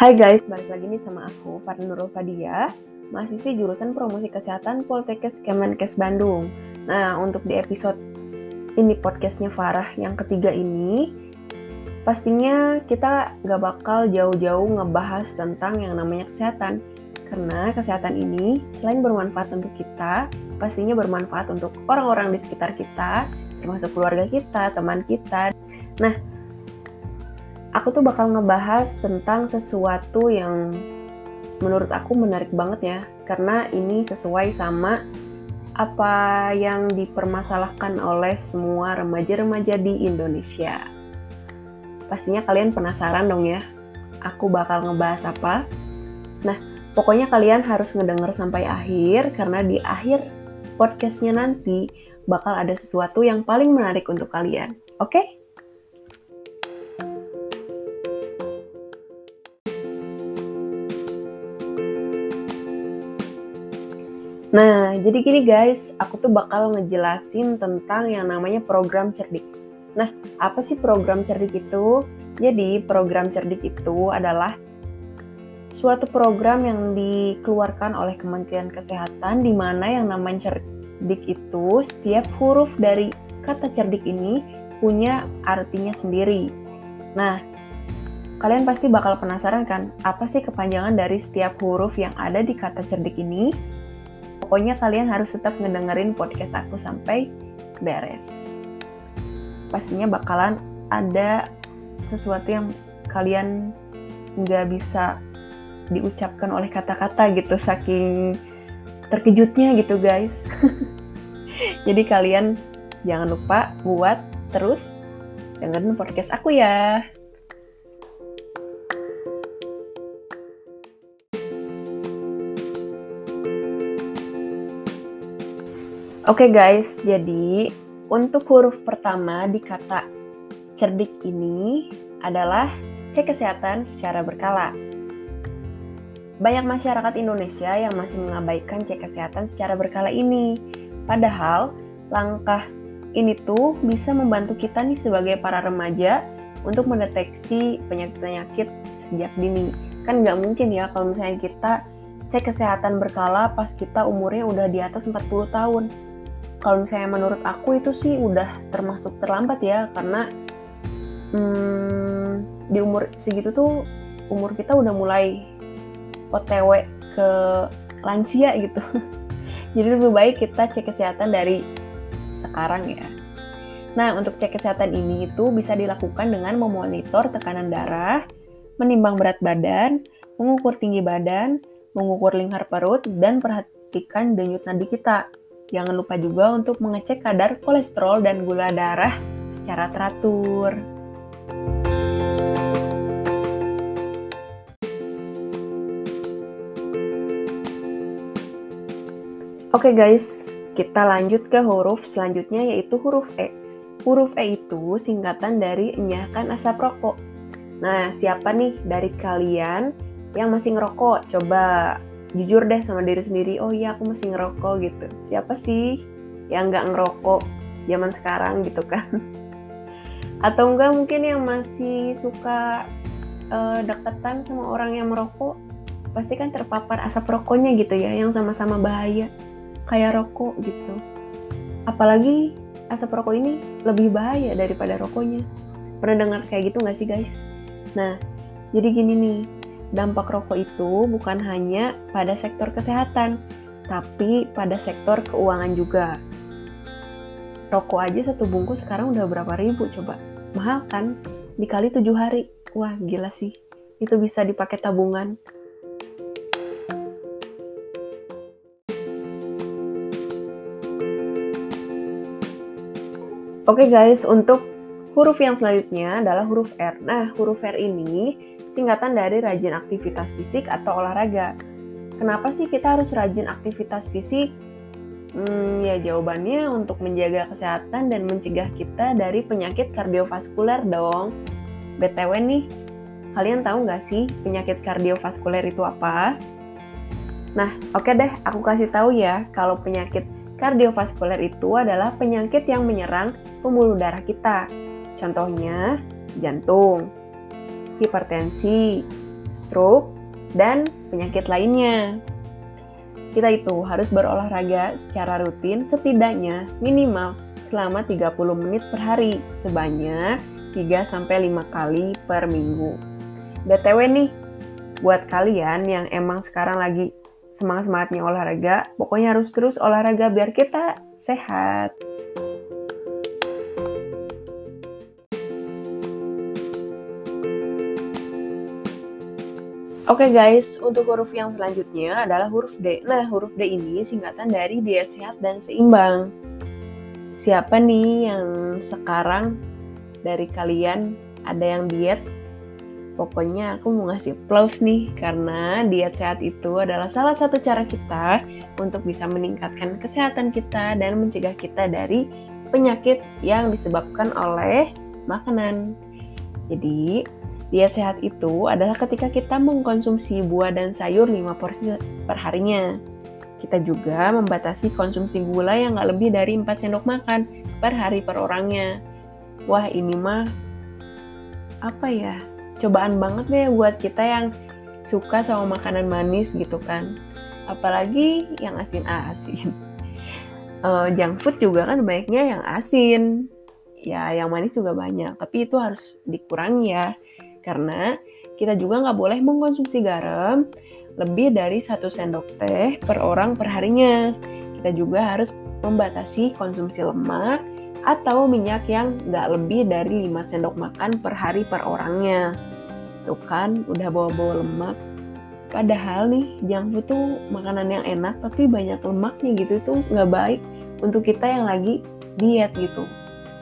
Hai guys, balik lagi nih sama aku, Farni Nurul Fadia, mahasiswi jurusan Promosi Kesehatan Poltekkes Kemenkes Bandung. Nah, untuk di episode ini podcastnya Farah yang ketiga ini, pastinya kita gak bakal jauh-jauh ngebahas tentang yang namanya kesehatan. Karena kesehatan ini selain bermanfaat untuk kita, pastinya bermanfaat untuk orang-orang di sekitar kita, termasuk keluarga kita, teman kita. Nah, aku tuh bakal ngebahas tentang sesuatu yang menurut aku menarik banget ya, karena ini sesuai sama apa yang dipermasalahkan oleh semua remaja-remaja di Indonesia. Pastinya kalian penasaran dong ya, aku bakal ngebahas apa? Nah, pokoknya kalian harus ngedenger sampai akhir, karena di akhir podcastnya nanti bakal ada sesuatu yang paling menarik untuk kalian. Oke? Okay? Nah, jadi gini guys, aku tuh bakal ngejelasin tentang yang namanya program cerdik. Nah, apa sih program cerdik itu? Jadi, program cerdik itu adalah suatu program yang dikeluarkan oleh Kementerian Kesehatan di mana yang namanya cerdik itu setiap huruf dari kata cerdik ini punya artinya sendiri. Nah, kalian pasti bakal penasaran kan, apa sih kepanjangan dari setiap huruf yang ada di kata cerdik ini? Pokoknya kalian harus tetap ngedengerin podcast aku sampai beres. Pastinya bakalan ada sesuatu yang kalian nggak bisa diucapkan oleh kata-kata gitu saking terkejutnya gitu guys. Jadi kalian jangan lupa buat terus dengerin podcast aku ya. Oke okay guys, jadi untuk huruf pertama di kata cerdik ini adalah cek kesehatan secara berkala. Banyak masyarakat Indonesia yang masih mengabaikan cek kesehatan secara berkala ini. Padahal langkah ini tuh bisa membantu kita nih sebagai para remaja untuk mendeteksi penyakit-penyakit sejak dini. Kan nggak mungkin ya kalau misalnya kita cek kesehatan berkala pas kita umurnya udah di atas 40 tahun kalau misalnya menurut aku itu sih udah termasuk terlambat ya karena hmm, di umur segitu tuh umur kita udah mulai OTW ke lansia gitu. Jadi lebih baik kita cek kesehatan dari sekarang ya. Nah, untuk cek kesehatan ini itu bisa dilakukan dengan memonitor tekanan darah, menimbang berat badan, mengukur tinggi badan, mengukur lingkar perut, dan perhatikan denyut nadi kita. Jangan lupa juga untuk mengecek kadar kolesterol dan gula darah secara teratur. Oke okay guys, kita lanjut ke huruf selanjutnya yaitu huruf E. Huruf E itu singkatan dari enyahkan asap rokok. Nah, siapa nih dari kalian yang masih ngerokok? Coba jujur deh sama diri sendiri oh iya aku masih ngerokok gitu. Siapa sih yang nggak ngerokok zaman sekarang gitu kan? Atau enggak mungkin yang masih suka uh, deketan sama orang yang merokok pasti kan terpapar asap rokoknya gitu ya yang sama-sama bahaya kayak rokok gitu. Apalagi asap rokok ini lebih bahaya daripada rokoknya. Pernah dengar kayak gitu nggak sih guys? Nah jadi gini nih dampak rokok itu bukan hanya pada sektor kesehatan, tapi pada sektor keuangan juga. Rokok aja satu bungkus sekarang udah berapa ribu coba? Mahal kan? Dikali tujuh hari. Wah gila sih. Itu bisa dipakai tabungan. Oke okay guys, untuk huruf yang selanjutnya adalah huruf R. Nah, huruf R ini singkatan dari rajin aktivitas fisik atau olahraga. Kenapa sih kita harus rajin aktivitas fisik? Hmm, ya jawabannya untuk menjaga kesehatan dan mencegah kita dari penyakit kardiovaskuler dong. BTW nih, kalian tahu nggak sih penyakit kardiovaskuler itu apa? Nah, oke okay deh, aku kasih tahu ya kalau penyakit kardiovaskuler itu adalah penyakit yang menyerang pembuluh darah kita. Contohnya, jantung, hipertensi, stroke, dan penyakit lainnya. Kita itu harus berolahraga secara rutin setidaknya minimal selama 30 menit per hari sebanyak 3-5 kali per minggu. BTW nih, buat kalian yang emang sekarang lagi semangat-semangatnya olahraga, pokoknya harus terus olahraga biar kita sehat. Oke okay guys, untuk huruf yang selanjutnya adalah huruf D. Nah, huruf D ini singkatan dari diet sehat dan seimbang. Siapa nih yang sekarang dari kalian ada yang diet? Pokoknya aku mau ngasih plus nih, karena diet sehat itu adalah salah satu cara kita untuk bisa meningkatkan kesehatan kita dan mencegah kita dari penyakit yang disebabkan oleh makanan. Jadi, Diet sehat itu adalah ketika kita mengkonsumsi buah dan sayur 5 porsi per harinya. Kita juga membatasi konsumsi gula yang nggak lebih dari 4 sendok makan per hari per orangnya. Wah ini mah apa ya cobaan banget deh buat kita yang suka sama makanan manis gitu kan. Apalagi yang asin-asin. Uh, junk food juga kan banyaknya yang asin. Ya, yang manis juga banyak. Tapi itu harus dikurangi ya karena kita juga nggak boleh mengkonsumsi garam lebih dari satu sendok teh per orang per harinya. Kita juga harus membatasi konsumsi lemak atau minyak yang nggak lebih dari 5 sendok makan per hari per orangnya. Tuh kan, udah bawa-bawa lemak. Padahal nih, junk food tuh makanan yang enak tapi banyak lemaknya gitu tuh nggak baik untuk kita yang lagi diet gitu.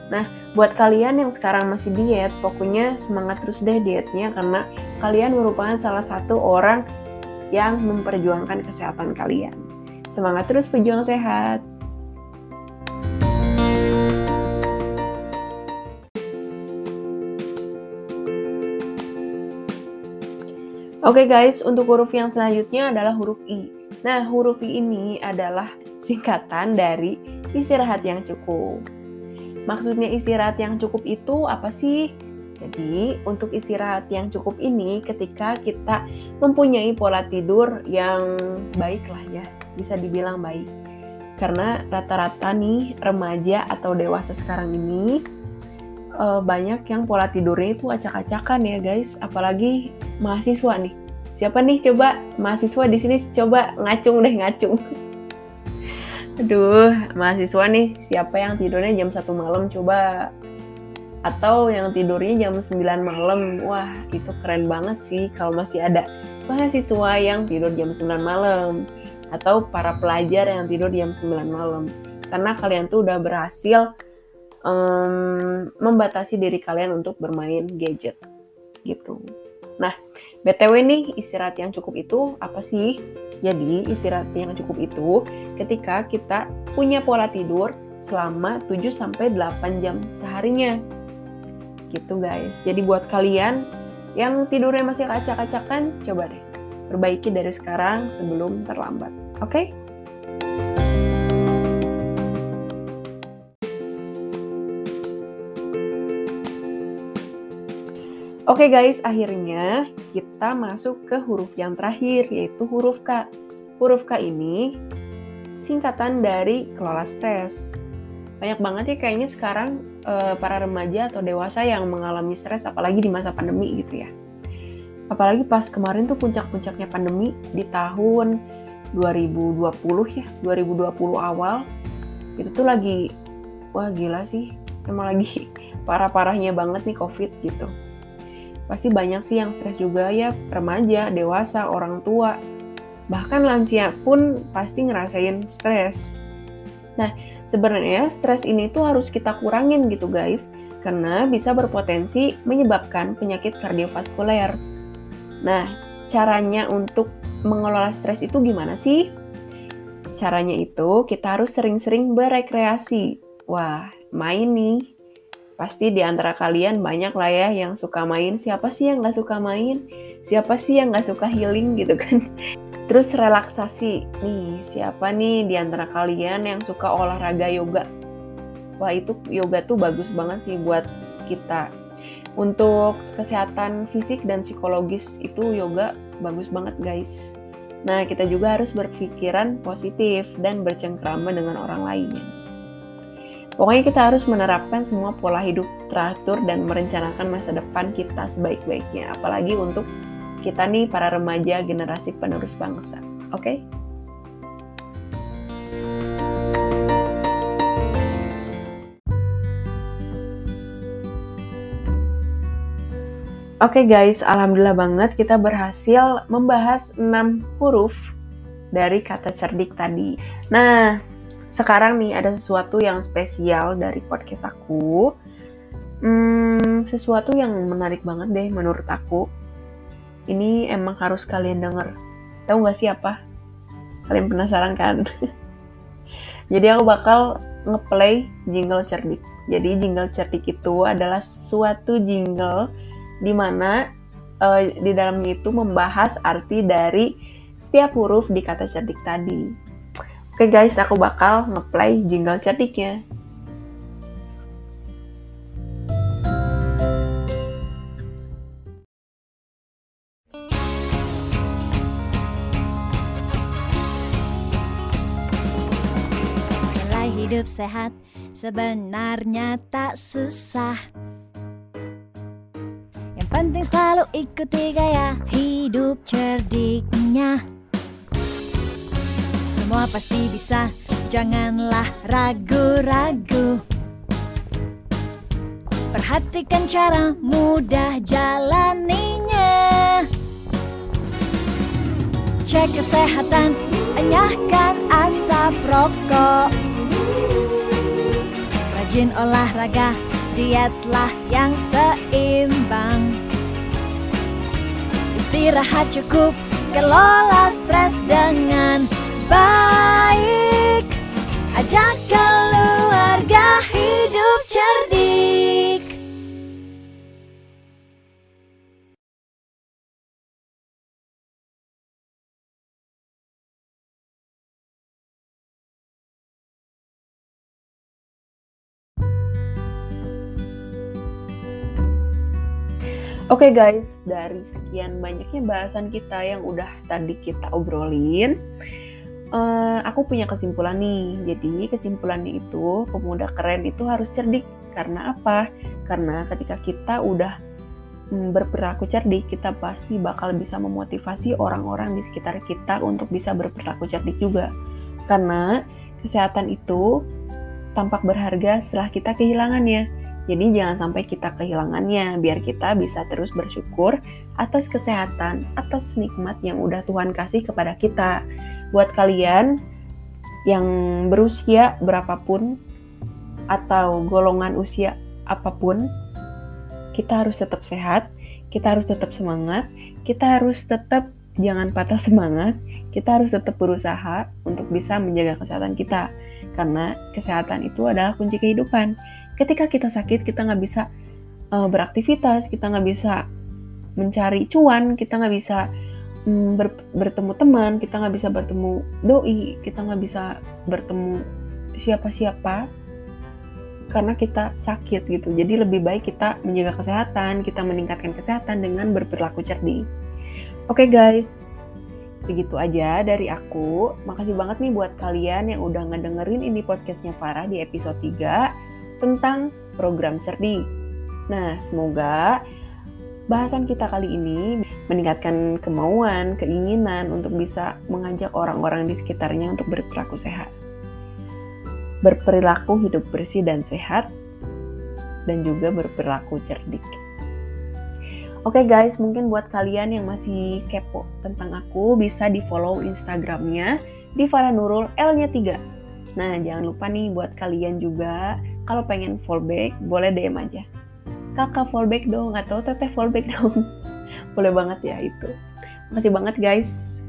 Nah, buat kalian yang sekarang masih diet, pokoknya semangat terus deh dietnya karena kalian merupakan salah satu orang yang memperjuangkan kesehatan kalian. Semangat terus pejuang sehat. Oke okay guys, untuk huruf yang selanjutnya adalah huruf I. Nah, huruf I ini adalah singkatan dari istirahat yang cukup. Maksudnya istirahat yang cukup itu apa sih? Jadi, untuk istirahat yang cukup ini ketika kita mempunyai pola tidur yang baik lah ya, bisa dibilang baik. Karena rata-rata nih remaja atau dewasa sekarang ini uh, banyak yang pola tidurnya itu acak-acakan ya guys, apalagi mahasiswa nih. Siapa nih coba mahasiswa di sini coba ngacung deh ngacung. Aduh, mahasiswa nih, siapa yang tidurnya jam satu malam coba atau yang tidurnya jam 9 malam. Wah, itu keren banget sih kalau masih ada mahasiswa yang tidur jam 9 malam atau para pelajar yang tidur jam 9 malam. Karena kalian tuh udah berhasil um, membatasi diri kalian untuk bermain gadget gitu. Nah, BTW nih, istirahat yang cukup itu apa sih? Jadi, istirahat yang cukup itu ketika kita punya pola tidur selama 7-8 jam seharinya. Gitu guys. Jadi buat kalian yang tidurnya masih acak-acakan, coba deh perbaiki dari sekarang sebelum terlambat. Oke? Okay? Oke okay guys, akhirnya kita masuk ke huruf yang terakhir, yaitu huruf K. Huruf K ini singkatan dari kelola stres. Banyak banget ya kayaknya sekarang e, para remaja atau dewasa yang mengalami stres, apalagi di masa pandemi gitu ya. Apalagi pas kemarin tuh puncak-puncaknya pandemi di tahun 2020 ya, 2020 awal, itu tuh lagi, wah gila sih, emang lagi parah-parahnya banget nih COVID gitu pasti banyak sih yang stres juga ya remaja, dewasa, orang tua. Bahkan lansia pun pasti ngerasain stres. Nah, sebenarnya stres ini tuh harus kita kurangin gitu guys, karena bisa berpotensi menyebabkan penyakit kardiovaskuler. Nah, caranya untuk mengelola stres itu gimana sih? Caranya itu kita harus sering-sering berekreasi. Wah, main nih Pasti di antara kalian banyak lah ya yang suka main. Siapa sih yang nggak suka main? Siapa sih yang nggak suka healing gitu kan? Terus relaksasi. Nih, siapa nih di antara kalian yang suka olahraga yoga? Wah, itu yoga tuh bagus banget sih buat kita. Untuk kesehatan fisik dan psikologis itu yoga bagus banget guys. Nah, kita juga harus berpikiran positif dan bercengkrama dengan orang lainnya. Pokoknya kita harus menerapkan semua pola hidup teratur dan merencanakan masa depan kita sebaik-baiknya. Apalagi untuk kita nih para remaja generasi penerus bangsa. Oke? Okay? Oke okay guys, alhamdulillah banget kita berhasil membahas 6 huruf dari kata cerdik tadi. Nah, sekarang nih ada sesuatu yang spesial dari podcast aku. Hmm, sesuatu yang menarik banget deh menurut aku. Ini emang harus kalian denger. Tahu gak sih apa? Kalian penasaran kan? Jadi aku bakal ngeplay jingle cerdik. Jadi jingle cerdik itu adalah suatu jingle di mana uh, di dalamnya itu membahas arti dari setiap huruf di kata cerdik tadi. Oke guys, aku bakal ngeplay jingle cerdiknya. hidup sehat sebenarnya tak susah penting selalu ikuti gaya hidup cerdiknya Semua pasti bisa, janganlah ragu-ragu. Perhatikan cara mudah jalaninya. Cek kesehatan, enyahkan asap rokok. Rajin olahraga, dietlah yang seimbang. Istirahat cukup, kelola stres dengan baik. Ajak keluarga hidup cerdik. Oke okay guys, dari sekian banyaknya bahasan kita yang udah tadi kita obrolin, uh, aku punya kesimpulan nih. Jadi kesimpulannya itu pemuda keren itu harus cerdik. Karena apa? Karena ketika kita udah mm, berperilaku cerdik, kita pasti bakal bisa memotivasi orang-orang di sekitar kita untuk bisa berperilaku cerdik juga. Karena kesehatan itu tampak berharga setelah kita kehilangannya jadi jangan sampai kita kehilangannya, biar kita bisa terus bersyukur atas kesehatan, atas nikmat yang udah Tuhan kasih kepada kita. Buat kalian yang berusia berapapun atau golongan usia apa pun, kita harus tetap sehat, kita harus tetap semangat, kita harus tetap jangan patah semangat, kita harus tetap berusaha untuk bisa menjaga kesehatan kita. Karena kesehatan itu adalah kunci kehidupan ketika kita sakit kita nggak bisa uh, beraktivitas kita nggak bisa mencari cuan kita nggak bisa um, ber, bertemu teman kita nggak bisa bertemu doi kita nggak bisa bertemu siapa-siapa karena kita sakit gitu. Jadi lebih baik kita menjaga kesehatan kita meningkatkan kesehatan dengan berperilaku cerdik. Oke okay, guys. Segitu aja dari aku. Makasih banget nih buat kalian yang udah ngedengerin ini podcastnya Farah di episode 3 tentang program cerdik. Nah, semoga bahasan kita kali ini meningkatkan kemauan, keinginan untuk bisa mengajak orang-orang di sekitarnya untuk berperilaku sehat. Berperilaku hidup bersih dan sehat, dan juga berperilaku cerdik. Oke okay guys, mungkin buat kalian yang masih kepo tentang aku, bisa di follow Instagramnya di Faranurul L-nya 3. Nah, jangan lupa nih buat kalian juga kalau pengen fallback boleh DM aja kakak fallback dong. Atau teteh fallback dong. Boleh banget ya itu. Makasih banget guys.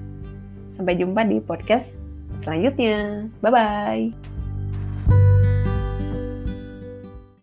Sampai jumpa di podcast selanjutnya. Bye bye